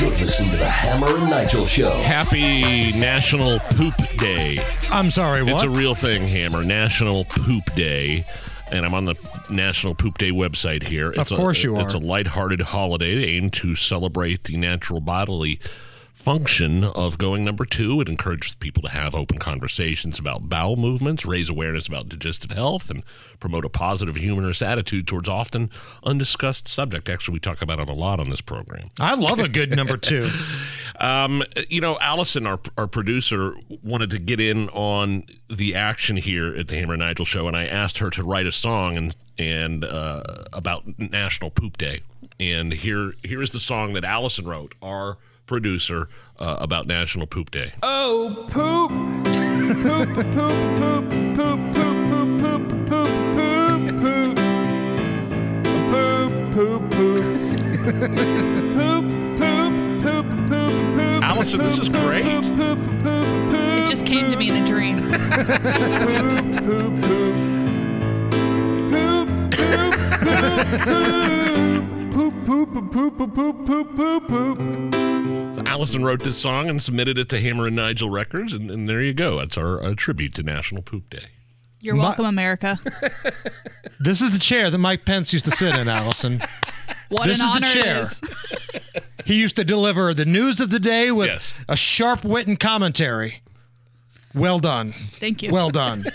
You're listening to the Hammer and Nigel Show. Happy National Poop Day. I'm sorry, what? It's a real thing, Hammer. National Poop Day. And I'm on the National Poop Day website here. Of course a, you are. It's a lighthearted holiday aimed to celebrate the natural bodily function of going number two. It encourages people to have open conversations about bowel movements, raise awareness about digestive health, and promote a positive, humorous attitude towards often undiscussed subject. Actually, we talk about it a lot on this program. I love a good number two. Um, you know, Allison, our, our producer, wanted to get in on the action here at the Hammer and Nigel show, and I asked her to write a song and and uh, about National Poop Day. And here here is the song that Allison wrote. Our producer uh, about National Poop Day. Oh, poop. poop, poop, poop, poop, poop, poop, poop, poop, poop, poop. Poop, poop, poop. poop, poop, poop, poop, poop. Allison, this is great. Poop, poop, poop, poop, It just came to me in a dream. poop, poop, poop. Poop, poop, poop, poop. Poop, poop, poop, So Allison wrote this song and submitted it to Hammer and Nigel Records, and, and there you go. That's our uh, tribute to National Poop Day. You're My- welcome, America. This is the chair that Mike Pence used to sit in, Allison. What This an is the honor chair. it is. He used to deliver the news of the day with Yes. a sharp wit and commentary. Well done. Thank you. Well done.